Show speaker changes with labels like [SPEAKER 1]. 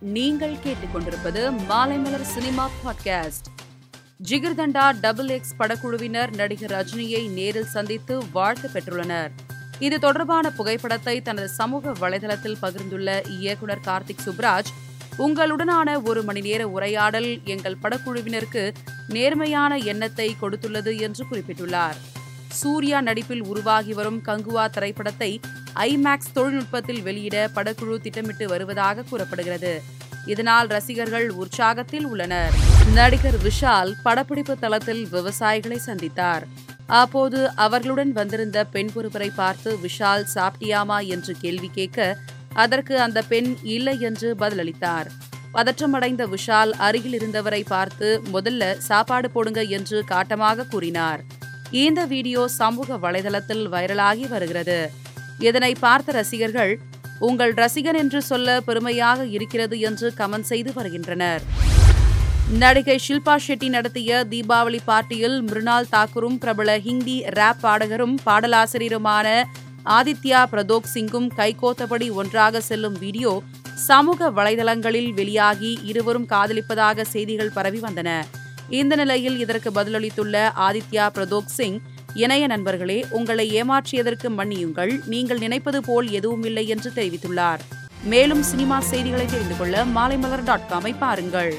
[SPEAKER 1] நீங்கள் கேட்டுக்கொண்டிருப்பது Maalaimalar cinema podcast. Jigarthanda double X படக்குழுவினர் நடிகர் ரஜினியை நேரில் சந்தித்து வாழ்த்து பெற்றுள்ளனர். இது தொடர்பான புகைப்படத்தை தனது சமூக வலைதளத்தில் பகிர்ந்துள்ள இயக்குனர் கார்த்திக் சுப்ராஜ் உங்களுடனான ஒரு மணி நேர உரையாடல் எங்கள் படக்குழுவினருக்கு நேர்மையான எண்ணத்தை கொடுத்துள்ளது என்று குறிப்பிட்டுள்ளார். சூர்யா நடிப்பில் உருவாகி வரும் கங்குவா திரைப்படத்தை ஐமேக்ஸ் தொழில்நுட்பத்தில் வெளியிட படக்குழு திட்டமிட்டு வருவதாக கூறப்படுகிறது. இதனால் ரசிகர்கள் உற்சாகத்தில் உள்ளனர். நடிகர் விஷால் படப்பிடிப்பு தளத்தில் விவசாயிகளை சந்தித்தார். அப்போது அவர்களுடன் வந்திருந்த பெண் ஒருவரை பார்த்து விஷால் சாப்பிட்டியாமா என்று கேள்வி கேட்க அதற்கு அந்த பெண் இல்லை என்று பதிலளித்தார். பதற்றமடைந்த விஷால் அருகில் இருந்தவரை பார்த்து முதல்ல சாப்பாடு போடுங்க என்று காட்டமாக கூறினார். இந்த வீடியோ சமூக வலைதளத்தில் வைரலாகி வருகிறது. இதனை பார்த்த ரசிகர்கள் உங்கள் ரசிகன் என்று சொல்ல பெருமையாக இருக்கிறது என்று கமெண்ட் செய்து வருகின்றனர். நடிகை ஷில்பா ஷெட்டி நடத்திய தீபாவளி பார்ட்டியில் மிருனால் தாக்கூரும் பிரபல ஹிந்தி ரேப் பாடகரும் பாடலாசிரியருமான ஆதித்யா பிரதோக் சிங்கும் கைகோத்தபடி ஒன்றாக செல்லும் வீடியோ சமூக வலைதளங்களில் வெளியாகி இருவரும் காதலிப்பதாக செய்திகள் பரவி வந்தன. இந்த நிலையில் இதற்கு பதிலளித்துள்ள ஆதித்யா பிரதோக் சிங் இணைய நண்பர்களே உங்களை ஏமாற்றியதற்கு மன்னியுங்கள். நீங்கள் நினைப்பது போல் எதுவுமில்லை என்று தெரிவித்துள்ளார். மேலும் சினிமா செய்திகளை தெரிந்து கொள்ள மாலைமலர் டாட் காமை பாருங்கள்.